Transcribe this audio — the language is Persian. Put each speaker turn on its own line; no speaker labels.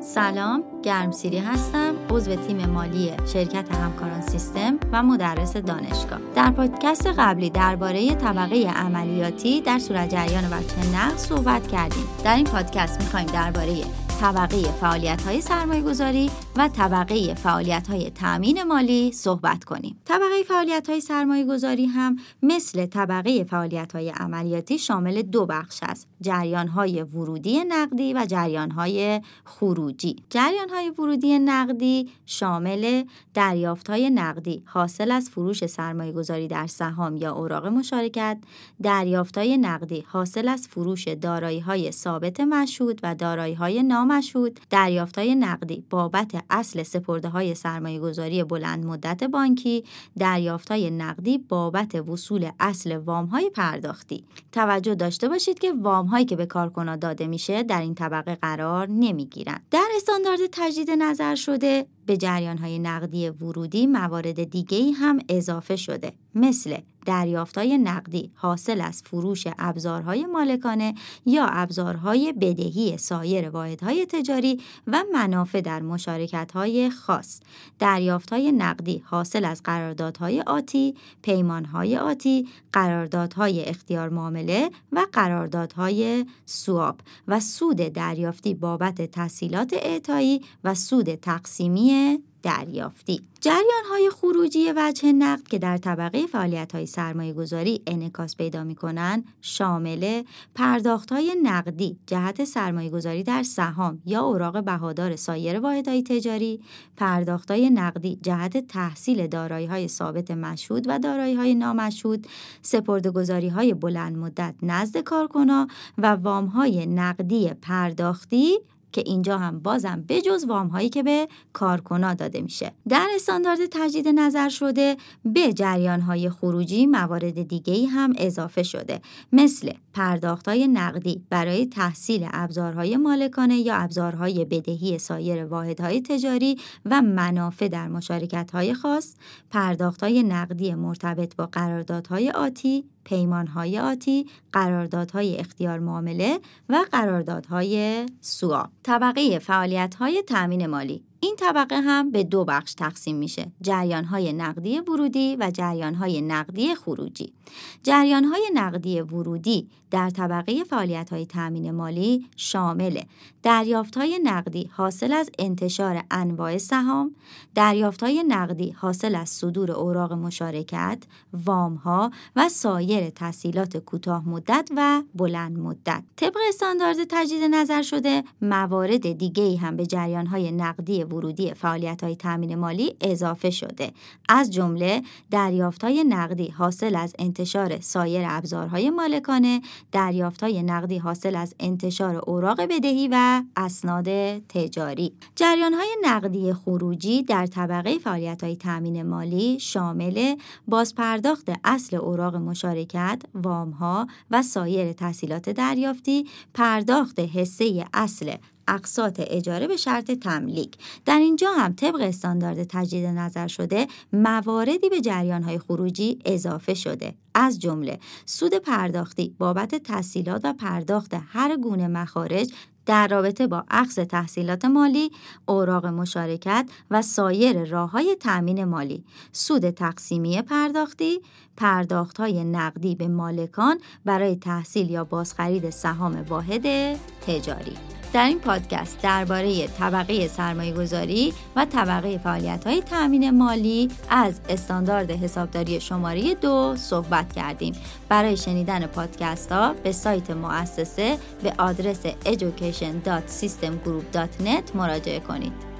سلام گرمسیری هستم عضو تیم مالی شرکت همکاران سیستم و مدرس دانشگاه. در پادکست قبلی درباره طبقه عملیاتی در صورت جریان وجه نقد صحبت کردیم. در این پادکست می‌خوایم درباره طبقه فعالیت های سرمایه گذاری و طبقه فعالیت های تأمین مالی صحبت کنیم. طبقه فعالیت های سرمایه گذاری هم مثل طبقه فعالیت های عملیاتی شامل دو بخش است. جریان های ورودی نقدی و جریان های خروجی. جریان های ورودی نقدی شامل دریافت های نقدی حاصل از فروش سرمایه گذاری در سهام یا اوراق مشارکت، دریافت های نقدی حاصل از فروش دارایی های ثابت مشهود و دارایی های نام مشهود های نقدی بابت اصل سپرده های سرمایه گذاری بلند مدت بانکی دریافت های نقدی بابت وصول اصل وام های پرداختی. توجه داشته باشید که وام هایی که به کارکنا داده میشه در این طبقه قرار نمی‌گیرند در استاندارد تجدید نظر شده به جریان های نقدی ورودی موارد دیگه هم اضافه شده مثل دریافتهای نقدی حاصل از فروش ابزارهای مالکانه یا ابزارهای بدهی سایر واحدهای تجاری و منافع در مشارکتهای خاص. دریافتهای نقدی حاصل از قراردادهای آتی پیمانهای آتی قراردادهای اختیار معامله و قراردادهای سواب و سود دریافتی بابت تسهیلات اعطایی و سود تقسیمی دریافتی. جریان های خروجی وجه نقد که در طبقه فعالیت های سرمایه گذاری انکاس پیدا می کنند شامل پرداخت های نقدی جهت سرمایه گذاری در سهام یا اوراق بهادار سایر واحدهای تجاری پرداخت های نقدی جهت تحصیل دارایی های ثابت مشهود و دارایی های نامشهود سپردگذاری های بلند مدت نزد کارکنا و وام های نقدی پرداختی که اینجا هم بازم بجز وام هایی که به کارکنا داده میشه. در استاندارد تجدید نظر شده به جریان های خروجی موارد دیگه هم اضافه شده مثل پرداخت های نقدی برای تحصیل ابزارهای مالکانه یا ابزارهای بدهی سایر واحدهای تجاری و منافع در مشارکت های خاص پرداخت های نقدی مرتبط با قراردادهای آتی پیمانهای آتی، قراردادهای اختیار معامله و قراردادهای سوا. طبقه فعالیت‌های تأمین مالی این طبقه هم به دو بخش تقسیم میشه جریان های نقدی ورودی و جریان های نقدی خروجی. جریان های نقدی ورودی در طبقه فعالیت های تأمین مالی شامل دریافت های نقدی حاصل از انتشار انواع سهام دریافت های نقدی حاصل از صدور اوراق مشارکت وام ها و سایر تسهیلات کوتاه مدت و بلند مدت. طبق استاندارد تجدید نظر شده موارد دیگه هم به جریان های نقدی ورودی فعالیت های تامین مالی اضافه شده. از جمله دریافت های نقدی حاصل از انتشار سایر ابزارهای مالکانه دریافت های نقدی حاصل از انتشار اوراق بدهی و اسناد تجاری. جریان های نقدی خروجی در طبقه فعالیت های تامین مالی شامل بازپرداخت اصل اوراق مشارکت وام ها و سایر تحصیلات دریافتی پرداخت حصه اصل اقساط اجاره به شرط تملیک. در اینجا هم طبق استاندارد تجدید نظر شده مواردی به های خروجی اضافه شده. از جمله سود پرداختی بابت تحصیلات و پرداخت هر گونه مخارج در رابطه با اخذ تحصیلات مالی، اوراق مشارکت و سایر راه های تأمین مالی، سود تقسیمی پرداختی، پرداخت های نقدی به مالکان برای تحصیل یا بازخرید سهام واحد تجاری. در این پادکست درباره طبقه سرمایه گذاری و طبقه فعالیت های تأمین مالی از استاندارد حسابداری شماره دو صحبت کردیم. برای شنیدن پادکست ها به سایت مؤسسه به آدرس education.systemgroup.net مراجعه کنید.